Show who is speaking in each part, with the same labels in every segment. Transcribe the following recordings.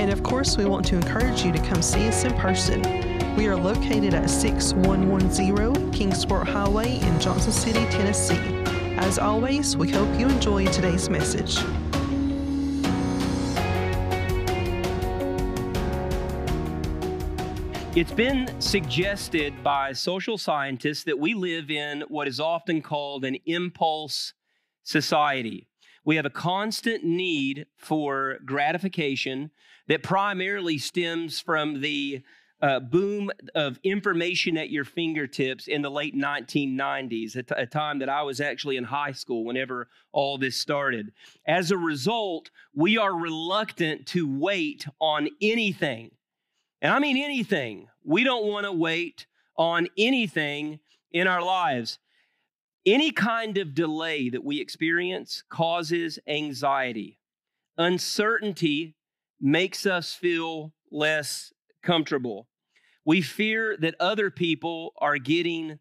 Speaker 1: And of course, we want to encourage you to come see us in person. We are located at 6110 Kingsport Highway in Johnson City, Tennessee. As always, we hope you enjoy today's message.
Speaker 2: It's been suggested by social scientists that we live in what is often called an impulse society. We have a constant need for gratification that primarily stems from the uh, boom of information at your fingertips in the late 1990s, a, t- a time that I was actually in high school whenever all this started. As a result, we are reluctant to wait on anything and I mean anything. We don't want to wait on anything in our lives. Any kind of delay that we experience causes anxiety. Uncertainty makes us feel less comfortable. We fear that other people are getting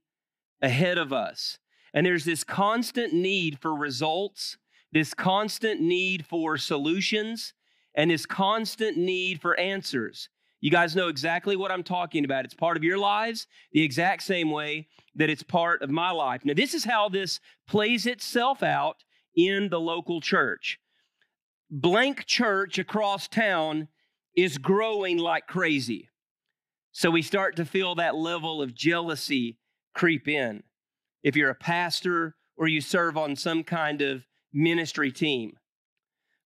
Speaker 2: ahead of us. And there's this constant need for results, this constant need for solutions, and this constant need for answers. You guys know exactly what I'm talking about. It's part of your lives the exact same way that it's part of my life. Now, this is how this plays itself out in the local church. Blank church across town is growing like crazy. So we start to feel that level of jealousy creep in. If you're a pastor or you serve on some kind of ministry team,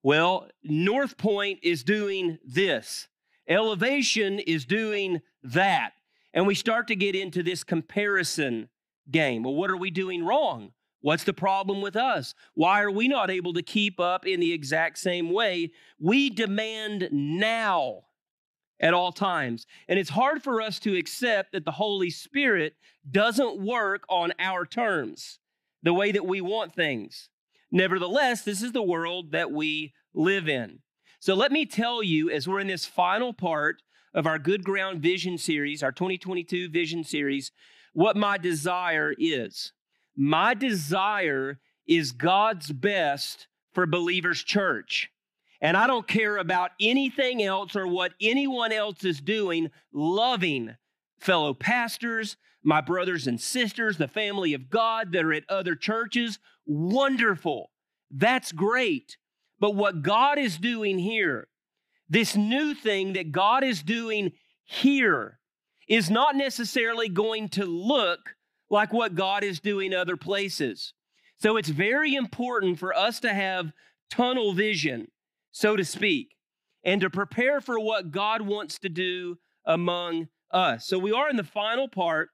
Speaker 2: well, North Point is doing this. Elevation is doing that. And we start to get into this comparison game. Well, what are we doing wrong? What's the problem with us? Why are we not able to keep up in the exact same way? We demand now at all times. And it's hard for us to accept that the Holy Spirit doesn't work on our terms, the way that we want things. Nevertheless, this is the world that we live in. So let me tell you, as we're in this final part of our Good Ground Vision series, our 2022 Vision series, what my desire is. My desire is God's best for Believers Church. And I don't care about anything else or what anyone else is doing, loving fellow pastors, my brothers and sisters, the family of God that are at other churches. Wonderful. That's great. But what God is doing here, this new thing that God is doing here, is not necessarily going to look like what God is doing other places. So it's very important for us to have tunnel vision, so to speak, and to prepare for what God wants to do among us. So we are in the final part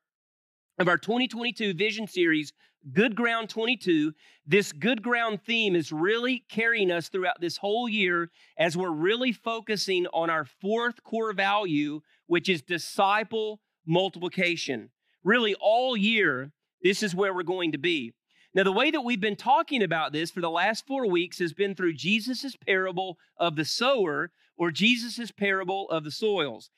Speaker 2: of our 2022 vision series Good Ground 22. This good ground theme is really carrying us throughout this whole year as we're really focusing on our fourth core value, which is disciple multiplication. Really, all year, this is where we're going to be. Now, the way that we've been talking about this for the last four weeks has been through Jesus' parable of the sower or Jesus' parable of the soils.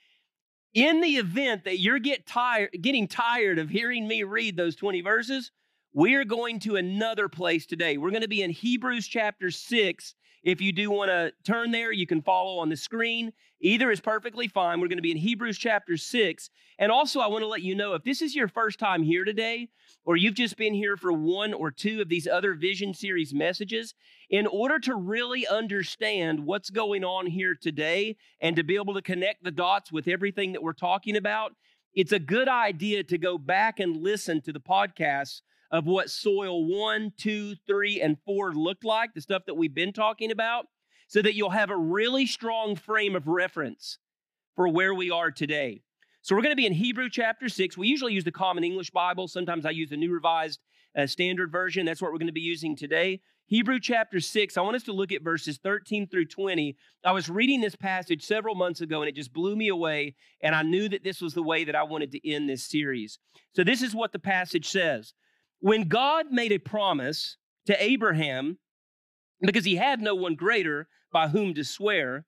Speaker 2: In the event that you're get tired, getting tired of hearing me read those 20 verses, we are going to another place today. We're going to be in Hebrews chapter 6. If you do want to turn there, you can follow on the screen. Either is perfectly fine. We're going to be in Hebrews chapter 6. And also, I want to let you know if this is your first time here today, or you've just been here for one or two of these other Vision Series messages, in order to really understand what's going on here today and to be able to connect the dots with everything that we're talking about, it's a good idea to go back and listen to the podcasts of what soil one, two, three, and four looked like, the stuff that we've been talking about, so that you'll have a really strong frame of reference for where we are today. So we're going to be in Hebrew chapter 6. We usually use the Common English Bible. Sometimes I use the New Revised uh, Standard Version. That's what we're going to be using today. Hebrew chapter 6, I want us to look at verses 13 through 20. I was reading this passage several months ago and it just blew me away, and I knew that this was the way that I wanted to end this series. So, this is what the passage says When God made a promise to Abraham, because he had no one greater by whom to swear,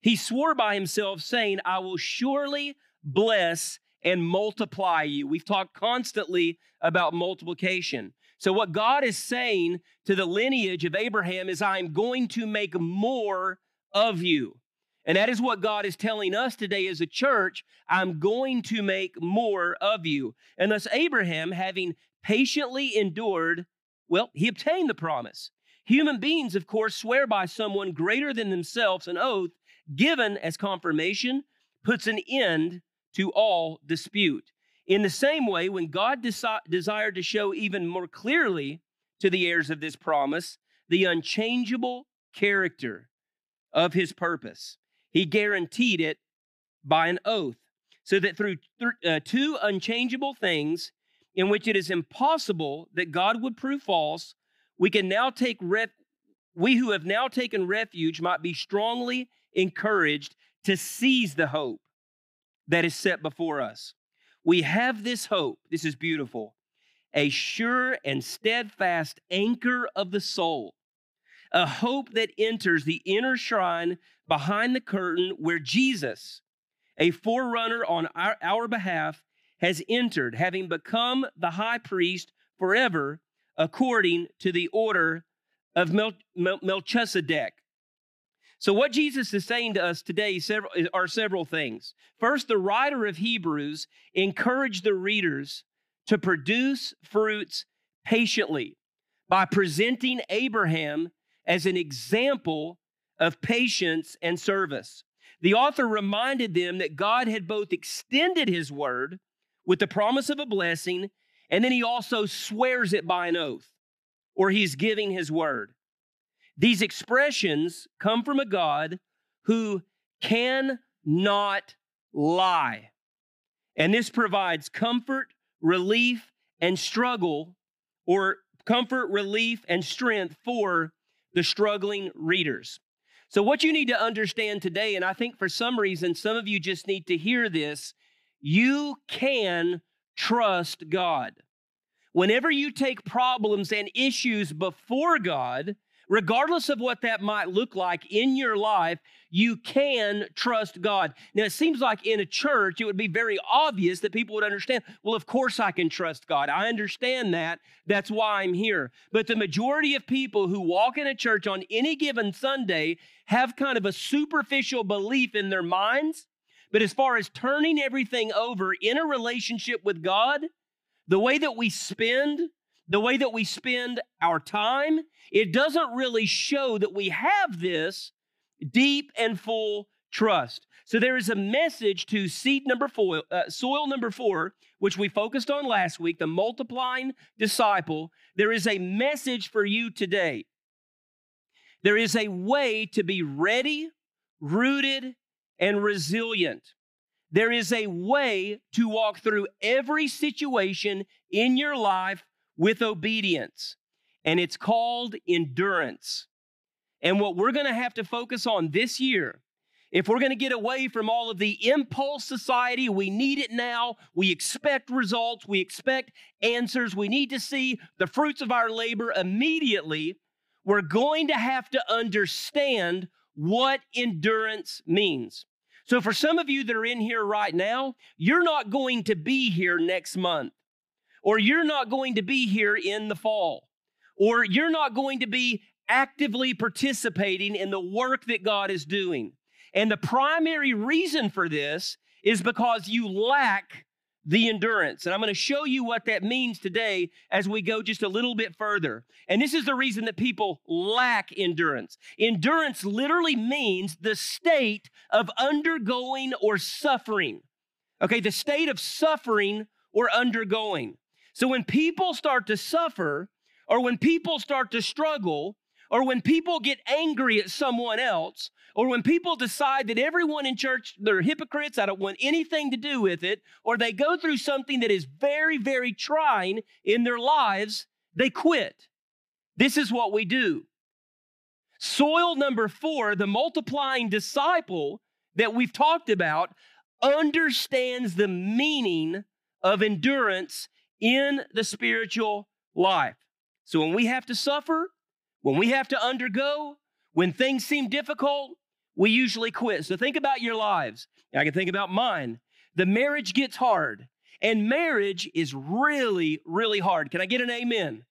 Speaker 2: he swore by himself, saying, I will surely bless and multiply you. We've talked constantly about multiplication. So, what God is saying to the lineage of Abraham is, I'm going to make more of you. And that is what God is telling us today as a church. I'm going to make more of you. And thus, Abraham, having patiently endured, well, he obtained the promise. Human beings, of course, swear by someone greater than themselves an oath given as confirmation puts an end to all dispute. In the same way, when God desi- desired to show even more clearly to the heirs of this promise the unchangeable character of his purpose, he guaranteed it by an oath, so that through th- uh, two unchangeable things in which it is impossible that God would prove false, we can now take ref- we who have now taken refuge might be strongly encouraged to seize the hope that is set before us. We have this hope. This is beautiful. A sure and steadfast anchor of the soul. A hope that enters the inner shrine behind the curtain where Jesus, a forerunner on our, our behalf, has entered, having become the high priest forever according to the order of Mel- Mel- Melchizedek. So, what Jesus is saying to us today are several things. First, the writer of Hebrews encouraged the readers to produce fruits patiently by presenting Abraham as an example of patience and service. The author reminded them that God had both extended his word with the promise of a blessing, and then he also swears it by an oath, or he's giving his word. These expressions come from a God who cannot lie. And this provides comfort, relief, and struggle, or comfort, relief, and strength for the struggling readers. So, what you need to understand today, and I think for some reason, some of you just need to hear this you can trust God. Whenever you take problems and issues before God, regardless of what that might look like in your life, you can trust God. Now, it seems like in a church, it would be very obvious that people would understand, well, of course I can trust God. I understand that. That's why I'm here. But the majority of people who walk in a church on any given Sunday have kind of a superficial belief in their minds. But as far as turning everything over in a relationship with God, the way that we spend, the way that we spend our time, it doesn't really show that we have this deep and full trust. So there is a message to seed number four, uh, soil number four, which we focused on last week, the multiplying disciple. There is a message for you today. There is a way to be ready, rooted, and resilient. There is a way to walk through every situation in your life with obedience, and it's called endurance. And what we're going to have to focus on this year, if we're going to get away from all of the impulse society, we need it now. We expect results, we expect answers, we need to see the fruits of our labor immediately. We're going to have to understand what endurance means. So, for some of you that are in here right now, you're not going to be here next month or you're not going to be here in the fall, or you're not going to be actively participating in the work that God is doing. And the primary reason for this is because you lack the endurance. And I'm going to show you what that means today as we go just a little bit further. And this is the reason that people lack endurance. Endurance literally means the state of undergoing or suffering. Okay, the state of suffering or undergoing. So when people start to suffer, or when people start to struggle, or when people get angry at someone else, or when people decide that everyone in church, they're hypocrites, I don't want anything to do with it, or they go through something that is very, very trying in their lives, they quit. This is what we do. Soil number four, the multiplying disciple that we've talked about, understands the meaning of endurance in the spiritual life. So when we have to suffer, when we have to undergo, when things seem difficult, we usually quit. So think about your lives. I can think about mine. The marriage gets hard, and marriage is really, really hard. Can I get an amen?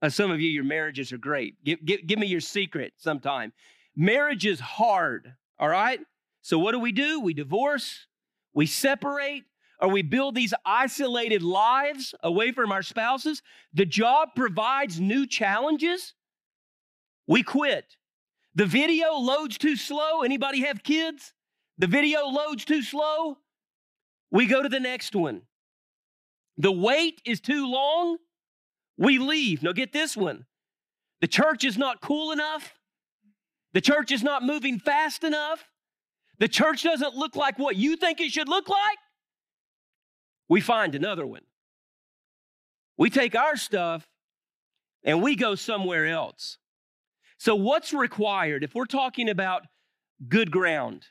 Speaker 2: Uh, some of you, your marriages are great. Give, give, give me your secret sometime. Marriage is hard, all right? So what do we do? We divorce, we separate, or we build these isolated lives away from our spouses. The job provides new challenges. We quit. The video loads too slow. Anybody have kids? The video loads too slow. We go to the next one. The wait is too long. We leave. Now, get this one. The church is not cool enough. The church is not moving fast enough. The church doesn't look like what you think it should look like. We find another one. We take our stuff and we go somewhere else. So, what's required if we're talking about good ground?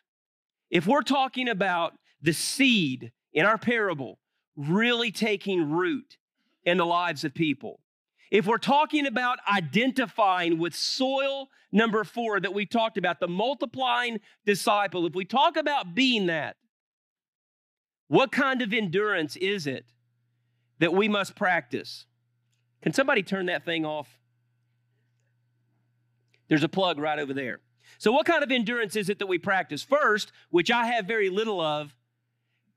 Speaker 2: If we're talking about the seed in our parable really taking root in the lives of people, if we're talking about identifying with soil number four that we talked about, the multiplying disciple, if we talk about being that, what kind of endurance is it that we must practice? Can somebody turn that thing off? There's a plug right over there. So, what kind of endurance is it that we practice? First, which I have very little of,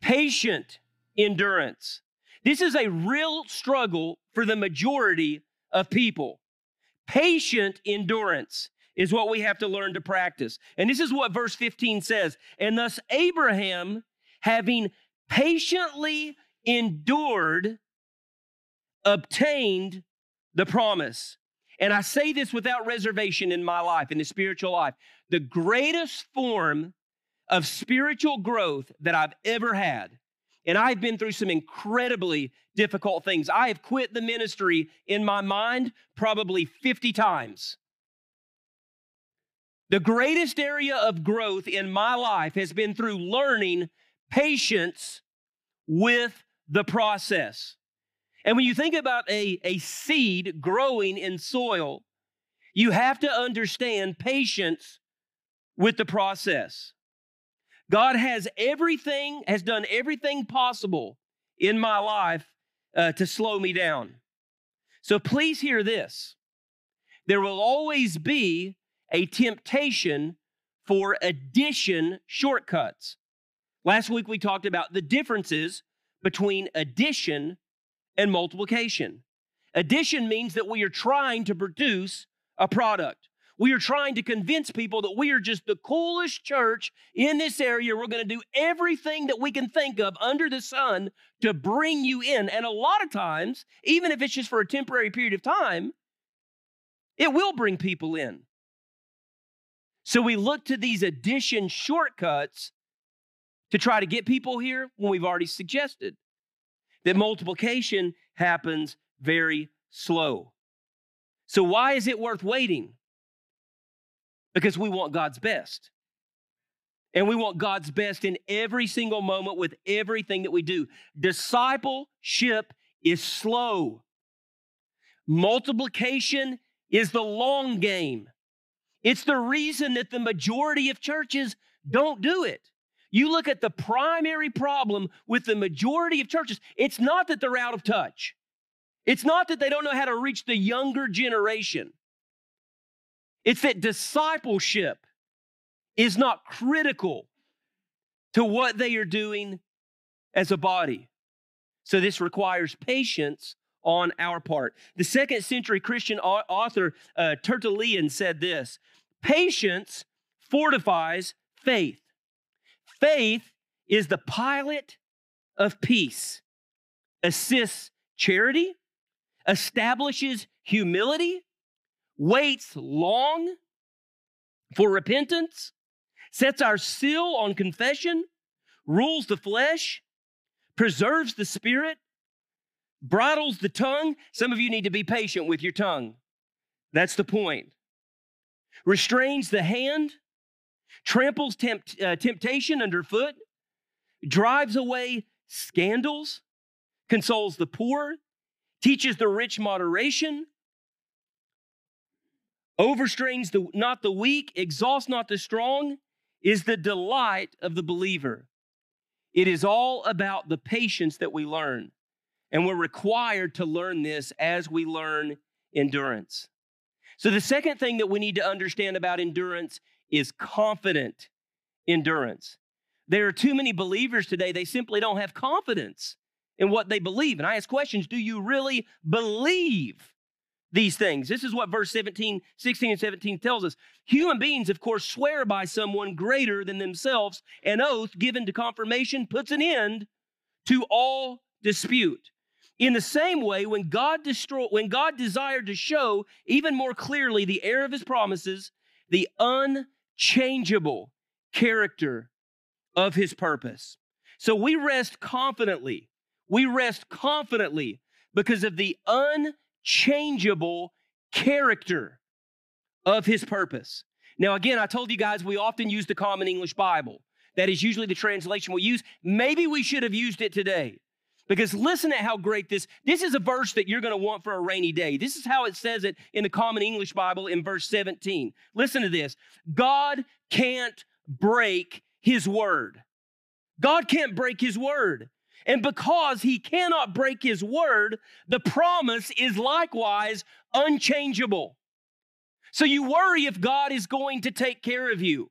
Speaker 2: patient endurance. This is a real struggle for the majority of people. Patient endurance is what we have to learn to practice. And this is what verse 15 says. And thus, Abraham, having patiently endured, obtained the promise. And I say this without reservation in my life, in the spiritual life. The greatest form of spiritual growth that I've ever had, and I've been through some incredibly difficult things. I have quit the ministry in my mind probably 50 times. The greatest area of growth in my life has been through learning patience with the process. And when you think about a, a seed growing in soil, you have to understand patience with the process. God has everything, has done everything possible in my life uh, to slow me down. So please hear this. There will always be a temptation for addition shortcuts. Last week we talked about the differences between addition and multiplication. Addition means that we are trying to produce a product. We are trying to convince people that we are just the coolest church in this area. We're going to do everything that we can think of under the sun to bring you in. And a lot of times, even if it's just for a temporary period of time, it will bring people in. So we look to these addition shortcuts to try to get people here when we've already suggested that multiplication happens very slow. So, why is it worth waiting? Because we want God's best. And we want God's best in every single moment with everything that we do. Discipleship is slow, multiplication is the long game. It's the reason that the majority of churches don't do it. You look at the primary problem with the majority of churches, it's not that they're out of touch. It's not that they don't know how to reach the younger generation. It's that discipleship is not critical to what they are doing as a body. So this requires patience on our part. The second century Christian author uh, Tertullian said this Patience fortifies faith. Faith is the pilot of peace, assists charity, establishes humility, waits long for repentance, sets our seal on confession, rules the flesh, preserves the spirit, bridles the tongue. Some of you need to be patient with your tongue. That's the point. Restrains the hand, tramples tempt, uh, temptation underfoot, drives away scandals, consoles the poor, teaches the rich moderation, overstrains the, not the weak, exhausts not the strong, is the delight of the believer. It is all about the patience that we learn. And we're required to learn this as we learn endurance. So, the second thing that we need to understand about endurance is confident endurance. There are too many believers today, they simply don't have confidence in what they believe. And I ask questions do you really believe these things? This is what verse 17, 16, and 17 tells us. Human beings, of course, swear by someone greater than themselves. An oath given to confirmation puts an end to all dispute. In the same way, when God destroy, when God desired to show even more clearly the heir of his promises, the unchangeable character of his purpose. So we rest confidently. We rest confidently because of the unchangeable character of his purpose. Now, again, I told you guys we often use the Common English Bible. That is usually the translation we use. Maybe we should have used it today. Because listen to how great this this is a verse that you're going to want for a rainy day. This is how it says it in the Common English Bible in verse 17. Listen to this. God can't break his word. God can't break his word. And because he cannot break his word, the promise is likewise unchangeable. So you worry if God is going to take care of you.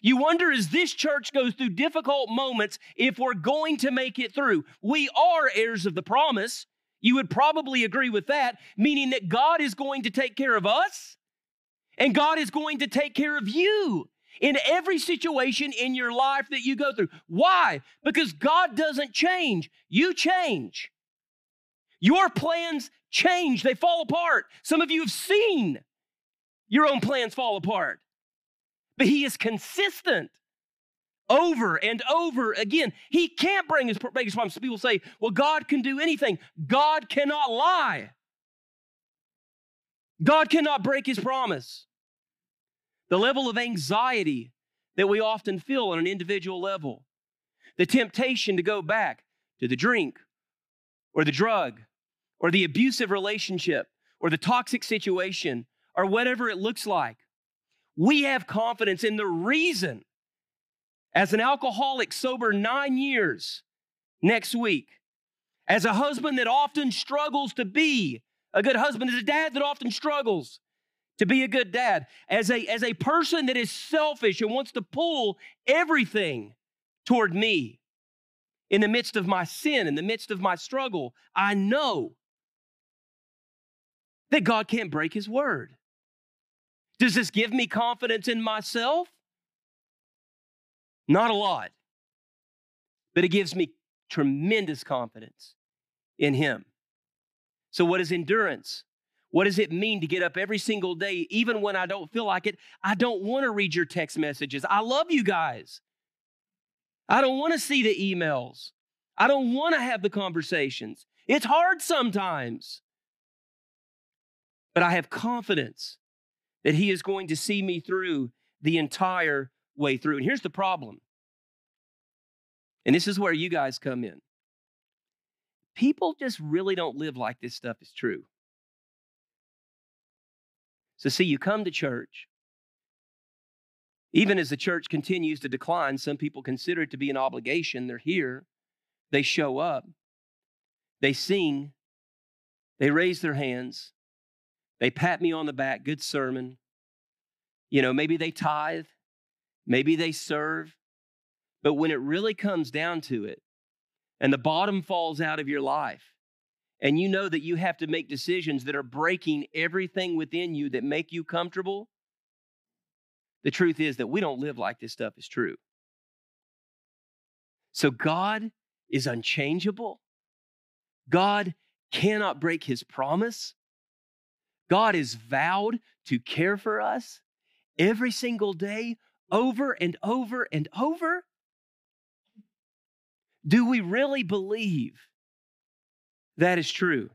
Speaker 2: You wonder as this church goes through difficult moments if we're going to make it through. We are heirs of the promise. You would probably agree with that, meaning that God is going to take care of us and God is going to take care of you in every situation in your life that you go through. Why? Because God doesn't change, you change. Your plans change, they fall apart. Some of you have seen your own plans fall apart but he is consistent over and over again. He can't bring his, his promise. People say, well, God can do anything. God cannot lie. God cannot break his promise. The level of anxiety that we often feel on an individual level, the temptation to go back to the drink or the drug or the abusive relationship or the toxic situation or whatever it looks like we have confidence in the reason. As an alcoholic, sober nine years next week, as a husband that often struggles to be a good husband, as a dad that often struggles to be a good dad, as a, as a person that is selfish and wants to pull everything toward me in the midst of my sin, in the midst of my struggle, I know that God can't break his word. Does this give me confidence in myself? Not a lot. But it gives me tremendous confidence in Him. So, what is endurance? What does it mean to get up every single day, even when I don't feel like it? I don't want to read your text messages. I love you guys. I don't want to see the emails. I don't want to have the conversations. It's hard sometimes. But I have confidence that He is going to see me through the entire way through. And here's the problem. And this is where you guys come in. People just really don't live like this stuff is true. So, see, you come to church. Even as the church continues to decline, some people consider it to be an obligation. They're here, they show up, they sing, they raise their hands, they pat me on the back, good sermon. You know, maybe they tithe, maybe they serve. But when it really comes down to it, and the bottom falls out of your life, and you know that you have to make decisions that are breaking everything within you that make you comfortable, the truth is that we don't live like this stuff is true. So God is unchangeable. God cannot break his promise. God is vowed to care for us every single day, over and over and over? Do we really believe That is true.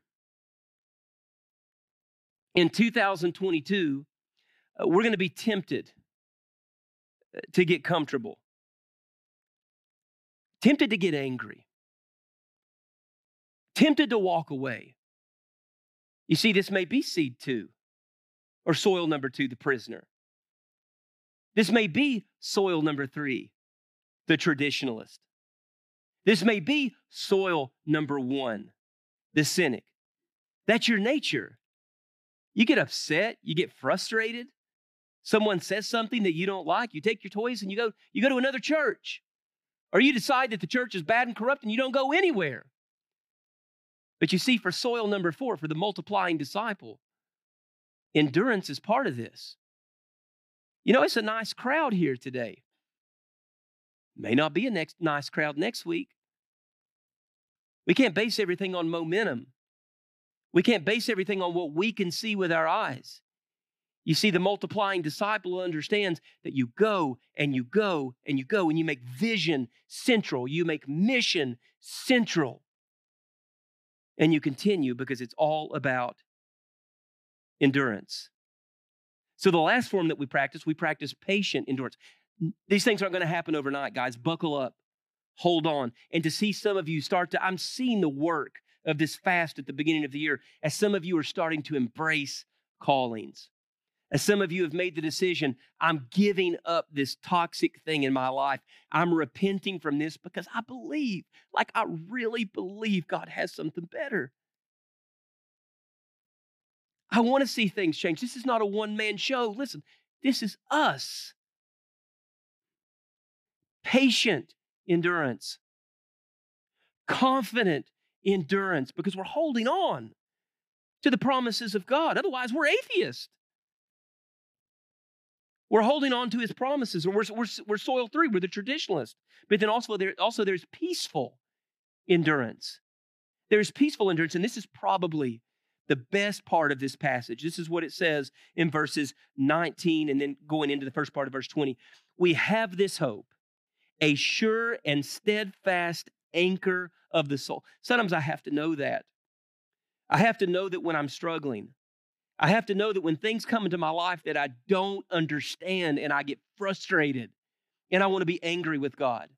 Speaker 2: In 2022, uh, we're going to be tempted uh, to get comfortable, tempted to get angry, tempted to walk away. You see, this may be seed two or soil number two, the prisoner. This may be soil number three, the traditionalist. This may be soil number one, the cynic. That's your nature. You get upset, you get frustrated. Someone says something that you don't like, you take your toys and you go you go to another church. Or you decide that the church is bad and corrupt and you don't go anywhere. But you see for soil number 4 for the multiplying disciple, endurance is part of this. You know, it's a nice crowd here today. May not be a next nice crowd next week. We can't base everything on momentum. We can't base everything on what we can see with our eyes. You see, the multiplying disciple understands that you go and you go and you go and you make vision central, you make mission central. And you continue because it's all about endurance. So, the last form that we practice, we practice patient endurance. These things aren't going to happen overnight, guys. Buckle up, hold on. And to see some of you start to, I'm seeing the work of this fast at the beginning of the year as some of you are starting to embrace callings. As some of you have made the decision, I'm giving up this toxic thing in my life. I'm repenting from this because I believe, like I really believe God has something better. I want to see things change. This is not a one man show. Listen, this is us. Patient endurance, confident endurance because we're holding on to the promises of God. Otherwise, we're atheists. We're holding on to his promises, or we're, we're, we're soil three, we're the traditionalist. But then also, there, also there's peaceful endurance. There's peaceful endurance, and this is probably the best part of this passage. This is what it says in verses 19 and then going into the first part of verse 20. We have this hope, a sure and steadfast anchor of the soul. Sometimes I have to know that. I have to know that when I'm struggling, I have to know that when things come into my life that I don't understand and I get frustrated and I want to be angry with God.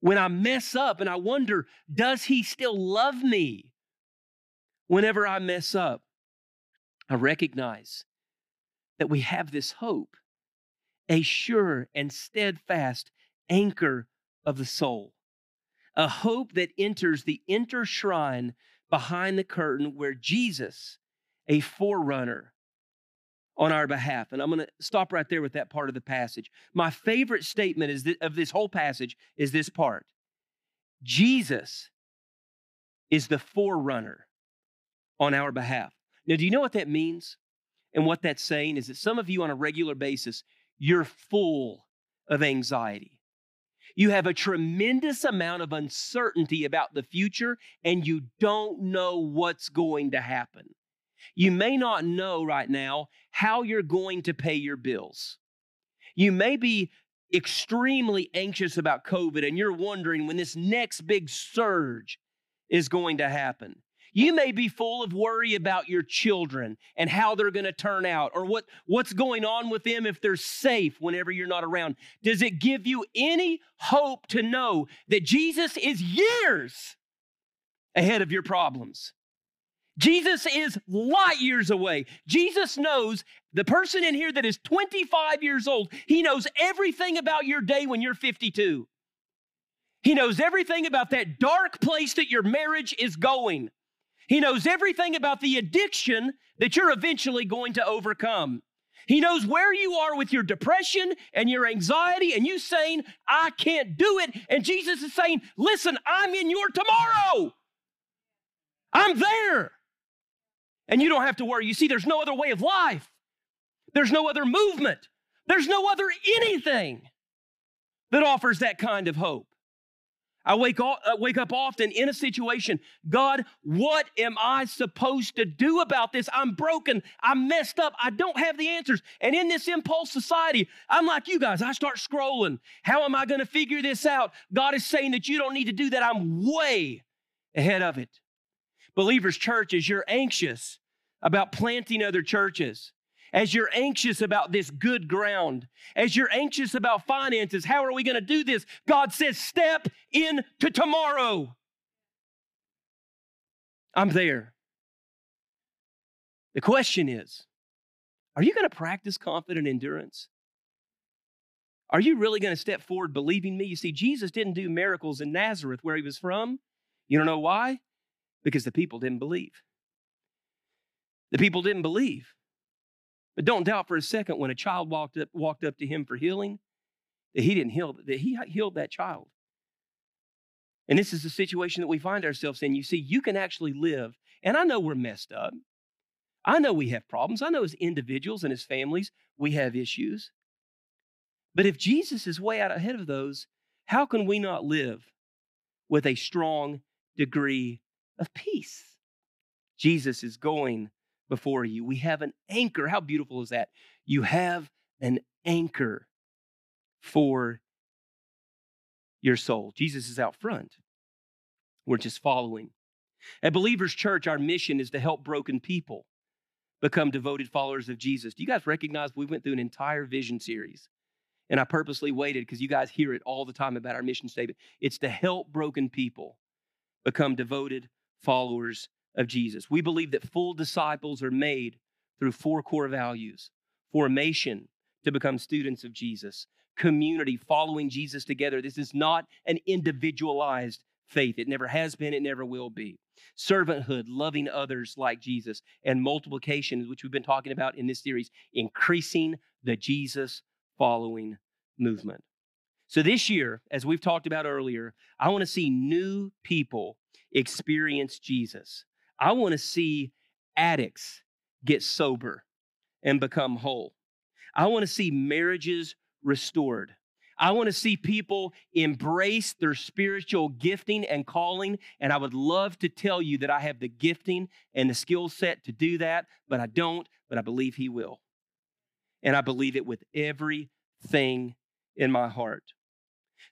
Speaker 2: When I mess up and I wonder, does He still love me? Whenever I mess up, I recognize that we have this hope, a sure and steadfast anchor of the soul a hope that enters the inner shrine behind the curtain where Jesus, a forerunner, on our behalf. And I'm going to stop right there with that part of the passage. My favorite statement is th- of this whole passage is this part. Jesus is the forerunner on our behalf. Now, do you know what that means? And what that's saying is that some of you on a regular basis, you're full of anxiety. You have a tremendous amount of uncertainty about the future, and you don't know what's going to happen. You may not know right now how you're going to pay your bills. You may be extremely anxious about COVID, and you're wondering when this next big surge is going to happen. You may be full of worry about your children and how they're going to turn out or what, what's going on with them if they're safe whenever you're not around. Does it give you any hope to know that Jesus is years ahead of your problems? Jesus is light years away. Jesus knows the person in here that is 25 years old, he knows everything about your day when you're 52. He knows everything about that dark place that your marriage is going. He knows everything about the addiction that you're eventually going to overcome. He knows where you are with your depression and your anxiety and you saying, I can't do it. And Jesus is saying, Listen, I'm in your tomorrow. I'm there. And you don't have to worry. You see, there's no other way of life, there's no other movement, there's no other anything that offers that kind of hope. I wake, up, uh, I wake up often in a situation. God, what am I supposed to do about this? I'm broken. I'm messed up. I don't have the answers. And in this impulse society, I'm like you guys. I start scrolling. How am I going to figure this out? God is saying that you don't need to do that. I'm way ahead of it. Believers Church, as you're anxious about planting other churches, as you're anxious about this good ground, as you're anxious about finances, how are we going to do this? God says, step into tomorrow. I'm there. The question is, are you going to practice confident endurance? Are you really going to step forward believing me? You see, Jesus didn't do miracles in Nazareth where he was from. You don't know why? Because the people didn't believe. The people didn't believe. But don't doubt for a second when a child walked up, walked up to him for healing that he didn't heal, that he healed that child. And this is the situation that we find ourselves in. You see, you can actually live, and I know we're messed up. I know we have problems. I know as individuals and as families, we have issues. But if Jesus is way out ahead of those, how can we not live with a strong degree of peace? Jesus is going before you. We have an anchor. How beautiful is that? You have an anchor for your soul. Jesus is out front. We're just following. At Believers Church, our mission is to help broken people become devoted followers of Jesus. Do you guys recognize we went through an entire vision series? And I purposely waited because you guys hear it all the time about our mission statement. It's to help broken people become devoted followers of Jesus. We believe that full disciples are made through four core values formation to become students of Jesus, community, following Jesus together. This is not an individualized faith. It never has been, it never will be. Servanthood, loving others like Jesus, and multiplication, which we've been talking about in this series, increasing the Jesus following movement. So, this year, as we've talked about earlier, I want to see new people experience Jesus. I want to see addicts get sober and become whole. I want to see marriages restored. I want to see people embrace their spiritual gifting and calling. And I would love to tell you that I have the gifting and the skill set to do that, but I don't, but I believe He will. And I believe it with everything in my heart.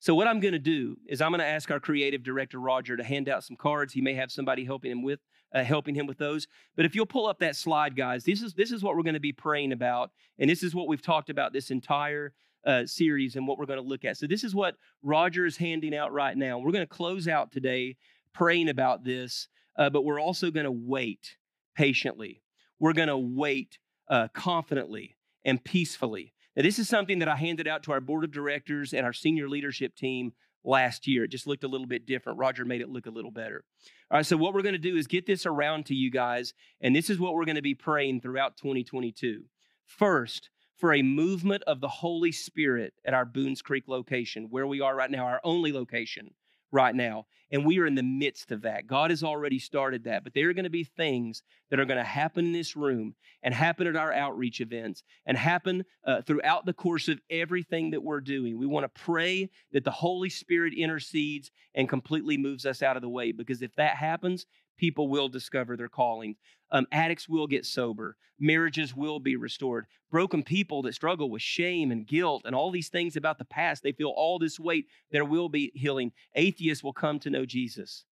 Speaker 2: So, what I'm going to do is I'm going to ask our creative director, Roger, to hand out some cards. He may have somebody helping him with uh, helping him with those. But if you'll pull up that slide, guys, this is this is what we're going to be praying about, and this is what we've talked about this entire uh, series and what we're going to look at. So this is what Roger is handing out right now. We're going to close out today praying about this, uh, but we're also going to wait patiently. We're going to wait uh, confidently and peacefully. Now, this is something that I handed out to our board of directors and our senior leadership team last year. It just looked a little bit different. Roger made it look a little better. All right, so what we're going to do is get this around to you guys, and this is what we're going to be praying throughout 2022. First, for a movement of the Holy Spirit at our Boones Creek location, where we are right now, our only location right now. And we are in the midst of that. God has already started that, but there are going to be things that are going to happen in this room and happen at our outreach events and happen uh, throughout the course of everything that we're doing. We want to pray that the Holy Spirit intercedes and completely moves us out of the way because if that happens, people will discover their calling. Um, addicts will get sober. Marriages will be restored. Broken people that struggle with shame and guilt and all these things about the past, they feel all this weight. There will be healing. Atheists will come to know Jesus.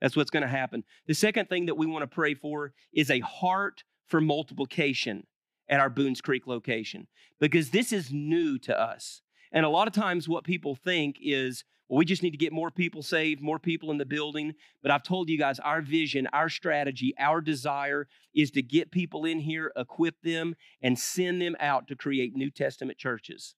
Speaker 2: That's what's going to happen. The second thing that we want to pray for is a heart for multiplication at our Boones Creek location because this is new to us. And a lot of times, what people think is, well, we just need to get more people saved, more people in the building. But I've told you guys, our vision, our strategy, our desire is to get people in here, equip them, and send them out to create New Testament churches.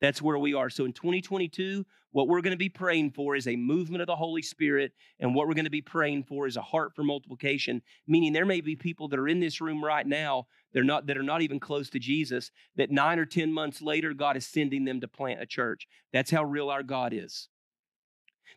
Speaker 2: That's where we are. So in 2022, what we're going to be praying for is a movement of the Holy Spirit, and what we're going to be praying for is a heart for multiplication. Meaning, there may be people that are in this room right now they're not that are not even close to Jesus. That nine or ten months later, God is sending them to plant a church. That's how real our God is.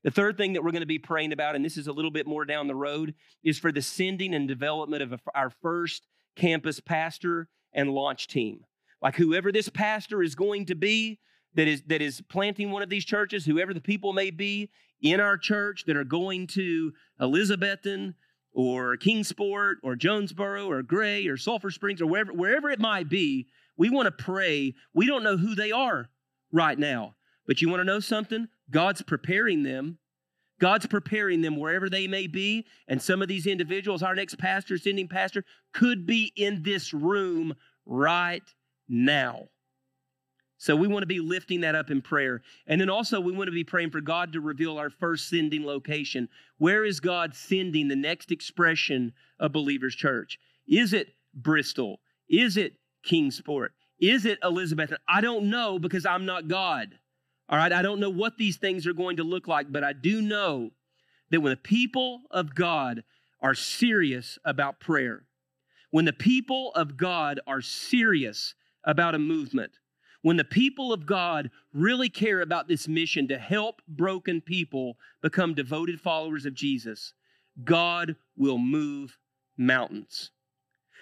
Speaker 2: The third thing that we're going to be praying about, and this is a little bit more down the road, is for the sending and development of our first campus pastor and launch team. Like whoever this pastor is going to be that is that is planting one of these churches, whoever the people may be in our church that are going to Elizabethton or Kingsport or Jonesboro or Gray or Sulphur Springs or wherever wherever it might be, we want to pray. We don't know who they are right now. But you want to know something? God's preparing them God's preparing them wherever they may be. And some of these individuals, our next pastor, sending pastor, could be in this room right now. So we want to be lifting that up in prayer. And then also, we want to be praying for God to reveal our first sending location. Where is God sending the next expression of Believers Church? Is it Bristol? Is it Kingsport? Is it Elizabeth? I don't know because I'm not God. All right, I don't know what these things are going to look like, but I do know that when the people of God are serious about prayer, when the people of God are serious about a movement, when the people of God really care about this mission to help broken people become devoted followers of Jesus, God will move mountains.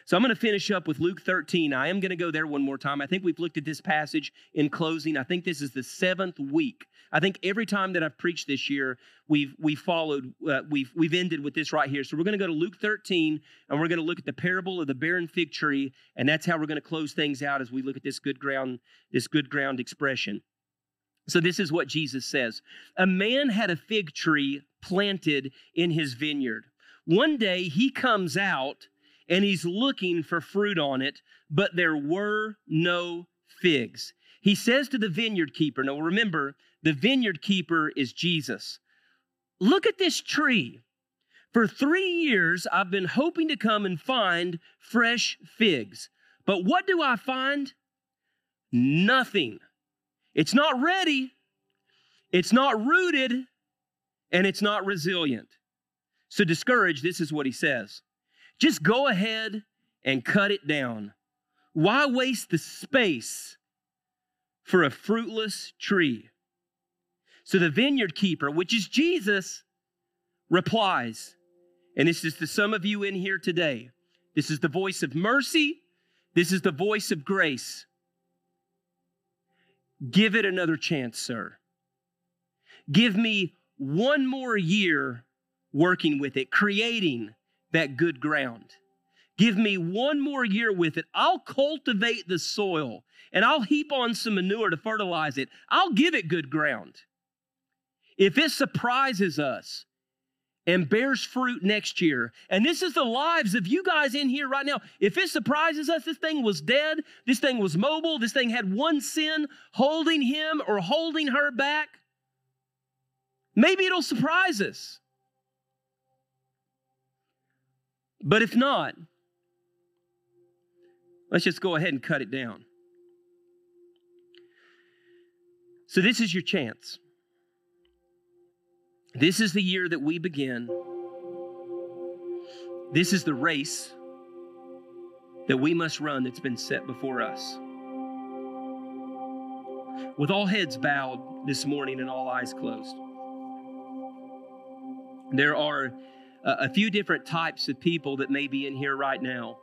Speaker 2: So I'm going to finish up with Luke 13. I am going to go there one more time. I think we've looked at this passage in closing. I think this is the seventh week. I think every time that I've preached this year, we've we followed uh, we've we've ended with this right here. So we're going to go to Luke 13 and we're going to look at the parable of the barren fig tree, and that's how we're going to close things out as we look at this good ground this good ground expression. So this is what Jesus says: A man had a fig tree planted in his vineyard. One day he comes out and he's looking for fruit on it, but there were no figs. He says to the vineyard keeper, now remember, the vineyard keeper is Jesus. Look at this tree. For three years, I've been hoping to come and find fresh figs. But what do I find? Nothing. It's not ready, it's not rooted, and it's not resilient. So, discouraged, this is what he says just go ahead and cut it down. Why waste the space for a fruitless tree? So the vineyard keeper, which is Jesus, replies, and this is to some of you in here today. This is the voice of mercy. This is the voice of grace. Give it another chance, sir. Give me one more year working with it, creating that good ground. Give me one more year with it. I'll cultivate the soil and I'll heap on some manure to fertilize it. I'll give it good ground. If it surprises us and bears fruit next year, and this is the lives of you guys in here right now, if it surprises us, this thing was dead, this thing was mobile, this thing had one sin holding him or holding her back, maybe it'll surprise us. But if not, let's just go ahead and cut it down. So, this is your chance. This is the year that we begin. This is the race that we must run that's been set before us. With all heads bowed this morning and all eyes closed, there are a few different types of people that may be in here right now.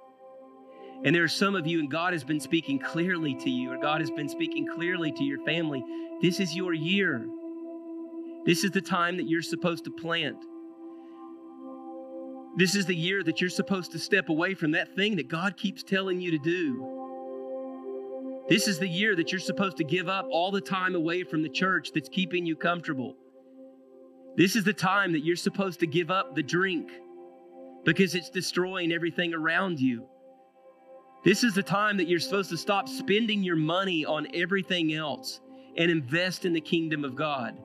Speaker 2: And there are some of you, and God has been speaking clearly to you, or God has been speaking clearly to your family. This is your year. This is the time that you're supposed to plant. This is the year that you're supposed to step away from that thing that God keeps telling you to do. This is the year that you're supposed to give up all the time away from the church that's keeping you comfortable. This is the time that you're supposed to give up the drink because it's destroying everything around you. This is the time that you're supposed to stop spending your money on everything else and invest in the kingdom of God.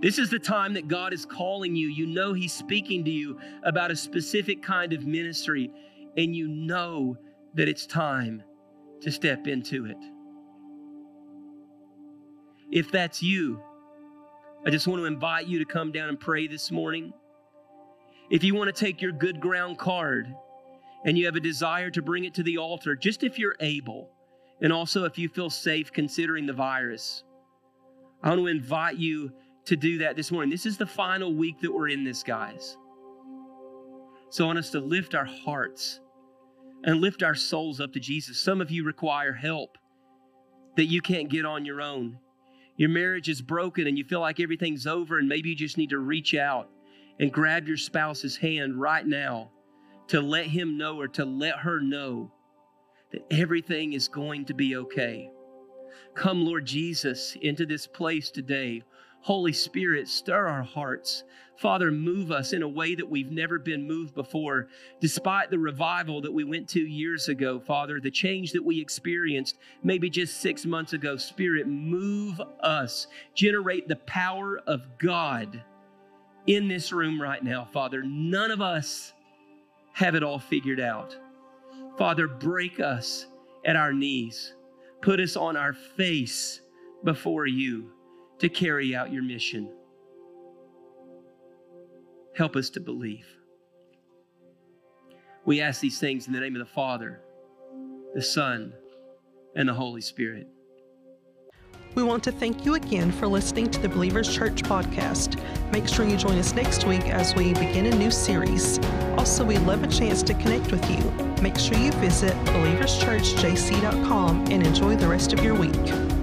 Speaker 2: This is the time that God is calling you. You know He's speaking to you about a specific kind of ministry, and you know that it's time to step into it. If that's you, I just want to invite you to come down and pray this morning. If you want to take your good ground card and you have a desire to bring it to the altar, just if you're able, and also if you feel safe considering the virus, I want to invite you to do that this morning. This is the final week that we're in this, guys. So I want us to lift our hearts and lift our souls up to Jesus. Some of you require help that you can't get on your own your marriage is broken and you feel like everything's over, and maybe you just need to reach out and grab your spouse's hand right now to let him know or to let her know that everything is going to be okay. Come, Lord Jesus, into this place today. Holy Spirit, stir our hearts. Father, move us in a way that we've never been moved before. Despite the revival that we went to years ago, Father, the change that we experienced maybe just six months ago, Spirit, move us. Generate the power of God in this room right now, Father. None of us have it all figured out. Father, break us at our knees, put us on our face before you to carry out your mission. Help us to believe. We ask these things in the name of the Father, the Son, and the Holy Spirit.
Speaker 1: We want to thank you again for listening to the Believers Church podcast. Make sure you join us next week as we begin a new series. Also, we'd love a chance to connect with you. Make sure you visit believerschurchjc.com and enjoy the rest of your week.